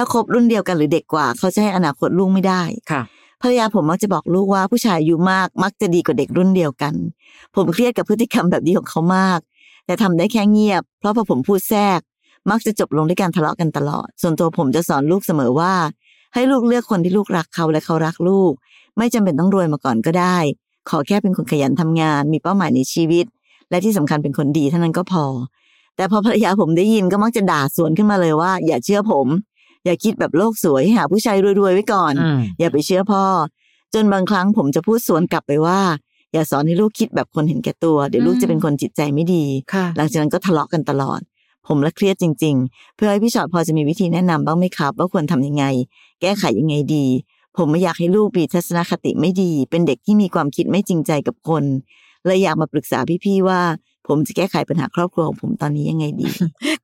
S1: ถ้าคบรุ่นเดียวกันหรือเด็กกว่า เขาจะให้อนาคตลูกไม่ได้
S2: ค่ะ
S1: ภรรยาผมมักจะบอกลูกว่าผู้ชายอายุมากมักจะดีกว่าเด็กรุ่นเดียวกัน ผมเครียดกับพฤติกรรมแบบนี้ของเขามาก แต่ทำได้แค่เงียบ เพราะพอผมพูดแทรก มักจะจบลงด้วยการทะเลาะกันตลอด ส่วนตัวผมจะสอนลูกเสมอว่า ให้ลูกเลือกคนที่ลูกรักเขาและเขารักลูก ไม่จำเป็นต้องรวยมาก่อนก็ได้ ขอแค่เป็นคนขยันทำงาน มีเป้าหมายในชีวิต และที่สำคัญเป็นคนดีเท่านั้นก็พอ แต่พอภรรยาผมได้ยินก็มักจะด่าสวนขึ้นมาเลยว่า อย่าเชื่อผม อย่าคิดแบบโลกสวยหาผู้ชายรวยๆไว้ก่อน
S2: อืม
S1: อย่าไปเชื่อพ่อ จนบางครั้งผมจะพูดสวนกลับไปว่า อย่าสอนให้ลูกคิดแบบคนเห็นแก่ตัว เดี๋ยวลูก
S2: อืม
S1: จะเป็นคนจิตใจไม่ดี
S2: ค่ะ
S1: หลังจากนั้นก็ทะเลาะกันตลอด ผมละเครียดจริง ๆ เพื่อให้พี่ชอตพอจะมีวิธีแนะนำบ้างไหมครับ ว่าควรทำยังไง แก้ไขยังไงดี ผมไม่อยากให้ลูกมีทัศนคติไม่ดี เป็นเด็กที่มีความคิดไม่จริงใจกับคนเลยอยากมาปรึกษาพี่ๆว่า ผมจะแก้ไขปัญหาครอบครัวของผมตอนนี้ยังไงดี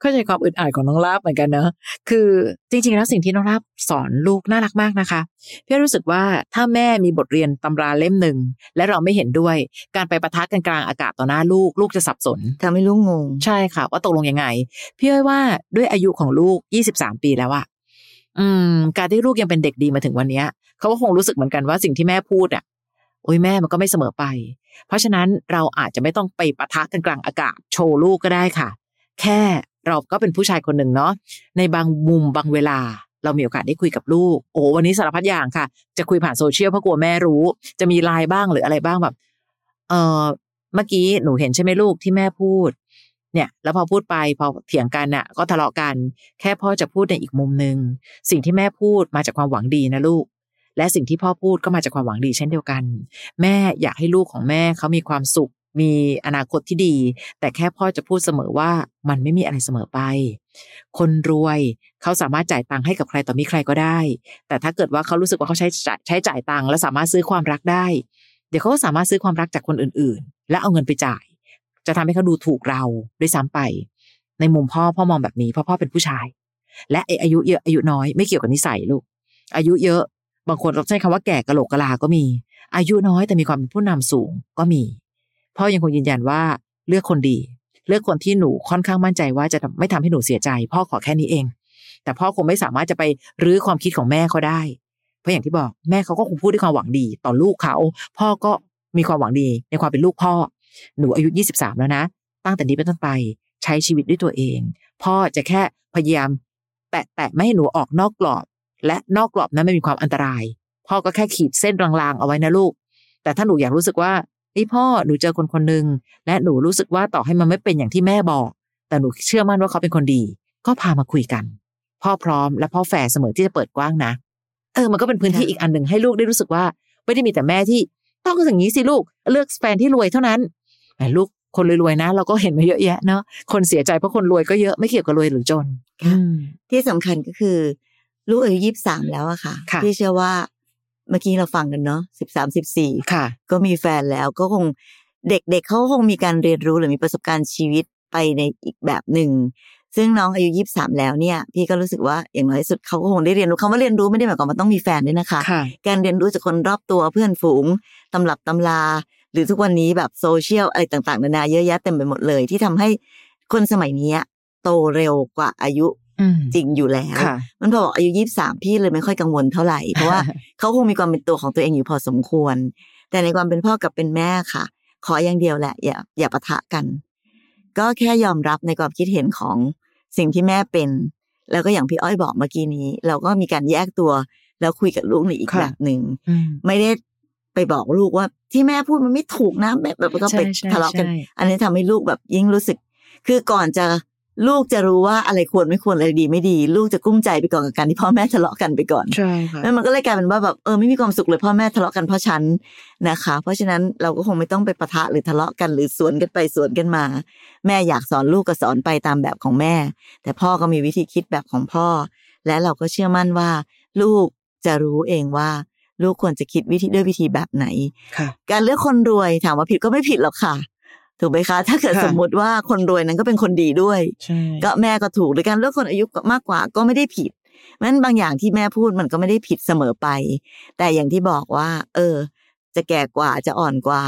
S2: เข้าใจความอึดอัดของน้องลาบเหมือนกันเนอะคือจริง ๆ แล้วสิ่งที่น้องลาบสอนลูกน่ารักมากนะคะพี่รู้สึกว่าถ้าแม่มีบทเรียนตำราเล่มหนึ่งและเราไม่เห็นด้วย การไปปะทะกันกลางอากาศต่อหน้าลูกลูกจะสับสน
S1: ทำให้ลูกงง
S2: ใช่ค่ะว่าตกลงยังไงพี่อ้อยว่าด้วยอายุของลูก 23 ปีแล้วอะอืม การที่ลูกยังเป็นเด็กดีมาถึงวันเนี้ยเขาก็คงรู้สึกเหมือนกันว่าสิ่งที่แม่พูดอะ โอ้ยแม่มันก็ไม่เสมอไป เพราะฉะนั้นเราอาจจะไม่ต้องไปปะทะกันกลางอากาศโชว์ลูกก็ได้ค่ะ แค่เราก็เป็นผู้ชายคนหนึ่งเนาะในบางมุมบางเวลาเรามีโอกาสได้คุยกับลูก โอ้วันนี้สารพัดอย่างค่ะ จะคุยผ่านโซเชียลเพราะกลัวแม่รู้ จะมีไลน์บ้างหรืออะไรบ้างแบบเออเมื่อกี้หนูเห็นใช่ไหมลูกที่แม่พูด เนี่ย แล้วพอพูดไปพอเถียงกันน่ะ ก็ทะเลาะกัน แค่พ่อจะพูดในอีกมุมหนึ่งสิ่งที่แม่พูดมาจากความหวังดีนะลูก และสิ่งที่พ่อพูดก็มาจากความหวังดีเช่นเดียวกัน แม่อยากให้ลูกของแม่เขามีความสุข มีอนาคตที่ดี แต่แค่พ่อจะพูดเสมอว่ามันไม่มีอะไรเสมอไป คนรวยเขาสามารถจ่ายตังค์ให้กับใครต่อมีใครก็ได้ แต่ถ้าเกิดว่าเขารู้สึกว่าเขาใช้ใช้จ่ายตังค์และสามารถซื้อความรักได้ เดี๋ยวเขาก็สามารถซื้อความรักจากคนอื่นๆ และเอาเงินไปจ่าย จะทำให้เขาดูถูกเราด้วยซ้ำไป ในมุมพ่อพ่อมองแบบนี้เพราะพ่อเป็นผู้ชาย และไออายุเยอะอายุน้อยไม่เกี่ยวกับนิสัยลูกอายุเยอะ บางคนเราใช้คำว่าแก่กะโหลกกะลาก็มี อายุน้อยแต่มีความเป็นผู้นำสูงก็มี พ่อยังคงยืนยันว่าเลือกคนดี เลือกคนที่หนูค่อนข้างมั่นใจว่าจะไม่ทำให้หนูเสียใจ พ่อขอแค่นี้เอง แต่พ่อคงไม่สามารถจะไปรื้อความคิดของแม่เขาได้ เพราะอย่างที่บอกแม่เขาก็คงพูดด้วยความหวังดี ต่อลูกเขา พ่อก็มีความหวังดีในความเป็นลูกพ่อ หนูอายุ 23 แล้วนะ ตั้งแต่นี้เป็นต้นไปใช้ชีวิตด้วยตัวเอง พ่อจะแค่พยายามแตะแตะไม่ให้หนูออกนอกกรอบ และนอกกรอบนั้นไม่มีความอันตราย พ่อก็แค่ขีดเส้นลางๆเอาไว้นะลูก แต่ถ้าหนูอยากรู้สึกว่านี่พ่อหนูเจอคนคนหนึ่งและหนูรู้สึกว่าต่อให้มันไม่เป็นอย่างที่แม่บอก แต่หนูเชื่อมั่นว่าเขาเป็นคนดี ก็พามาคุยกัน พ่อพร้อมและพ่อแฝดเสมอที่จะเปิดกว้างนะ เออมันก็เป็นพื้นที่
S1: ค่ะ
S2: อีกอันหนึ่งให้ลูกได้รู้สึกว่า ไม่ได้มีแต่แม่ที่ต้องอย่างนี้สิลูกเลือกแฟนที่รวยเท่านั้นแต่ลูกคนรวยๆนะ เราก็เห็นมาเยอะแยะเนาะคนเสียใจเพราะคนรวยก็เยอะไม่เกี่ยวกับรวยหรือจนอืม
S1: ทีที่สำคัญก็คือ ลูกอายุยี่สามแล้วอะค่ะ
S2: ค่ะ
S1: พี่เชื่อว่าเมื่อกี้เราฟังกันเนาะสิบสามสิบสี่
S2: ค่ะ
S1: ก็มีแฟนแล้วก็คงเด็กๆเขาคงมีการเรียนรู้หรือมีประสบการณ์ชีวิตไปในอีกแบบหนึ่งซึ่งน้องอายุยี่สามแล้วเนี่ย พี่ก็รู้สึกว่าอย่างน้อยที่สุดเขาก็คงได้เรียนรู้คำว่าเรียนรู้ไม่ได้หมายความว่าต้องมีแฟนด้วยนะคะ
S2: ค่ะ
S1: การเรียนรู้จากคนรอบตัวเพื่อนฝูงตำรับตำราหรือทุกวันนี้แบบโซเชียลอะไรต่างๆนานาเยอะแยะเต็มไปหมดเลยที่ทำให้คนสมัยนี้โตเร็วกว่าอายุ
S2: อืม
S1: จริงอยู่แล้ว
S2: ค่ะ
S1: มันพอบอกอายุยี่สามพี่เลยไม่ค่อยกังวลเท่าไหร่ เพราะว่าเขาคงมีความเป็นตัวของตัวเองอยู่พอสมควร แต่ในความเป็นพ่อกับเป็นแม่ค่ะ ขออย่างเดียวแหละ อย่าอย่าปะทะกัน ก็แค่ยอมรับในความคิดเห็นของสิ่งที่แม่เป็น แล้วก็อย่างพี่อ้อยบอกเมื่อกี้นี้ เราก็มีการแยกตัว แล้วคุยกับลูกในอีก
S2: ค่ะ
S1: แบบหนึ่ง
S2: อืม
S1: ไม่ได้ไปบอกลูกว่าที่แม่พูดมันไม่ถูกนะแบบแบบก็ไป
S2: ใช่ใช่
S1: ทะเลาะกัน
S2: ใช่
S1: อันนี้ทำให้ลูกแบบยิ่งรู้สึก คือก่อนจะ ลูกจะรู้ว่าอะไรควรไม่ควรอะไรดีไม่ดี ลูกจะกุ้มใจไปก่อนกับการที่พ่อแม่ทะเลาะกันไปก่อน
S2: ใช่ค่ะ
S1: แล้วมันก็เลยกลายเป็นว่าแบบเออไม่มีความสุขเลยพ่อแม่ทะเลาะกันเพราะฉันนะคะ เพราะฉะนั้นเราก็คงไม่ต้องไปปะทะหรือทะเลาะกันหรือสวนกันไปสวนกันมา แม่อยากสอนลูกก็สอนไปตามแบบของแม่ แต่พ่อก็มีวิธีคิดแบบของพ่อ และเราก็เชื่อมั่นว่า ลูกจะรู้เองว่า ลูกควรจะคิดวิธีด้วยวิธีแบบไหน
S2: ค่ะ
S1: การเลือกคนรวยถามว่าผิดก็ไม่ผิดหรอกค่ะ ถูกไหมคะ ถ้าเกิด
S2: ค่ะ
S1: สมมุติว่าคนรวยนั้นก็เป็นคนดีด้วย
S2: ใช่
S1: ก็แม่ก็ถูกหรือการเลือกคนอายุมากกว่าก็ไม่ได้ผิดเพราะฉะนั้นบางอย่างที่แม่พูดมันก็ไม่ได้ผิดเสมอไป แต่อย่างที่บอกว่า เออ จะแก่กว่าจะอ่อนกว่า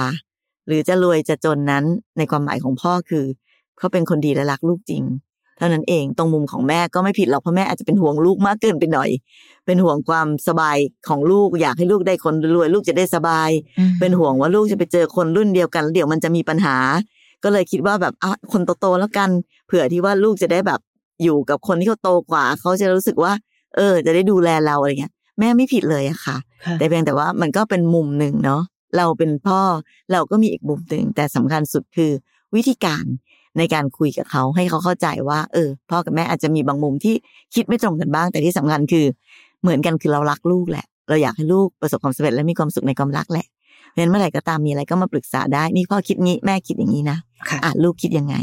S1: หรือจะรวยจะจนนั้นในความหมายของพ่อคือ เขาเป็นคนดีและรักลูกจริง เท่านั้นเองตรงมุมของแม่ก็ไม่ผิดหรอกเพราะแม่อาจจะเป็นห่วงลูกมากเกินไปหน่อย เป็นห่วงความสบายของลูกอยากให้ลูกได้คนรวยลูกจะได้สบาย
S2: อืม
S1: เป็นห่วงว่าลูกจะไปเจอคนรุ่นเดียวกันแล้วเดี๋ยวมันจะมีปัญหา ก็เลยคิดว่าแบบอะคนโตๆแล้วกันเผื่อที่ว่าลูกจะได้แบบอยู่กับคนที่เขาโตกว่า เขาจะรู้สึกว่า เออ จะได้ดูแลเราอะไรเงี้ย แม่ไม่ผิดเลยอะค่ะ
S2: ค่ะ
S1: แต่เพียงแต่ว่ามันก็เป็นมุมหนึ่งเนาะเราเป็นพ่อเราก็มีอีกมุมหนึ่งแต่สำคัญสุดคือวิธีการ ในการคุยกับเขาให้เขาเข้าใจว่า เออ พ่อกับแม่อาจจะมีบางมุมที่คิดไม่ตรงกันบ้าง แต่ที่สำคัญคือ เหมือนกันคือเรารักลูกแหละ เราอยากให้ลูกประสบความสำเร็จและมีความสุขในความรักแหละเพราะฉะนั้นเมื่อไหร่ก็ตามมีอะไรก็มาปรึกษาได้นี่พ่อคิดงี้แม่คิดอย่างนี้นะ
S2: ค่ะ
S1: อะลูกคิดยังไง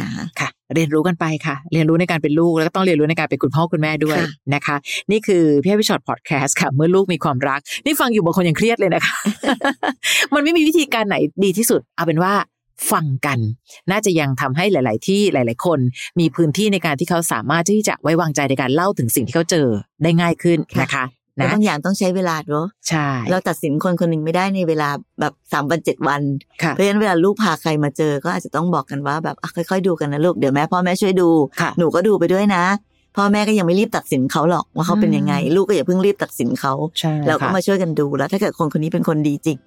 S1: นะ
S2: ค่ะ เรียนรู้กันไปค่ะ เรียนรู้ในการเป็นลูกแล้วก็ต้องเรียนรู้ในการเป็นคุณพ่อคุณแม่ด้วย
S1: ค่ะ
S2: นะคะ นี่คือพี่อ้อยพี่ชอตพอดแคสต์ค่ะ เมื่อลูกมีความรัก นี่ฟังอยู่บางคนยังเครียดเลยนะคะ มันไม่มีวิธีการไหนดีที่สุด เอาเป็นว่า ฟังกัน น่าจะยังทำให้หลาย ๆ ที่หลาย ๆ คน มีพื้นที่ในการที่เขาสามารถที่จะไว้วางใจในการเล่าถึงสิ่งที่เขาเจอได้ง่ายขึ้นนะคะ
S1: แต่
S2: นะ
S1: บางอย่างต้องใช้เวลาเนาะ
S2: ใช่
S1: เราตัดสินคนคนหนึ่งไม่ได้ในเวลาแบบสามวันเจ็ดวัน
S2: ค่ะ
S1: เพราะฉะนั้นเวลาลูกพาใครมาเจอก็อาจจะต้องบอกกันว่าแบบอะค่อย ๆ ดูกันนะลูกเดี๋ยวแม่พ่อแม่ช่วยดู
S2: ค่ะ
S1: หนูก็ดูไปด้วยนะพ่อแม่ก็ยังไม่รีบตัดสินเขาหรอกว่าเขาเป็นยังไง ลูกก็อย่าเพิ่งรีบตัดสินเขา
S2: ใช่
S1: เราก็
S2: ค่ะ
S1: มาช่วยกันดูแล้ว ถ้าเกิดคนคนนี้เป็นคนดีจริง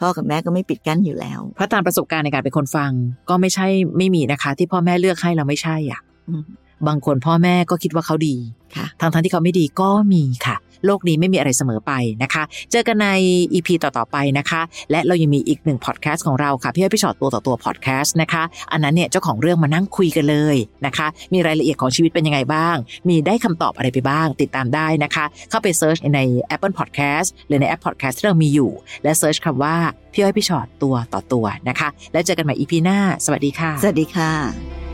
S1: พ่อกับแม่ก็ไม่ปิดกั้นอยู่แล้ว
S2: เพราะตามประสบการณ์ในการเป็นคนฟัง ก็ไม่ใช่ไม่มีนะคะ ที่พ่อแม่เลือกให้เราไม่ใช่อะ
S1: อืม
S2: บางคนพ่อแม่ก็คิดว่าเขาดี
S1: ค่ะ
S2: ทั้งทั้งๆที่เขาไม่ดีก็มีค่ะ โลกนี้ไม่มีอะไรเสมอไปนะคะ เจอกันใน EP ต่อๆไปนะคะ และเรายังมีอีกหนึ่งพอดแคสต์ของเราค่ะ พี่อ้อยพี่ฉอดตัวต่อตัวพอดแคสต์นะคะ อันนั้นเนี่ยเจ้าของเรื่องมานั่งคุยกันเลยนะคะ มีรายละเอียดของชีวิตเป็นยังไงบ้าง มีได้คำตอบอะไรไปบ้าง ติดตามได้นะคะ เข้าไป search ใน Apple Podcast หรือในแอป Podcast ที่เรามีอยู่ และ search คำว่าพี่อ้อยพี่ฉอดตัวต่อตัวนะคะ แล้วเจอกันใหม่ EP หน้า สวัสดีค่ะ
S1: สวัสดีค่ะ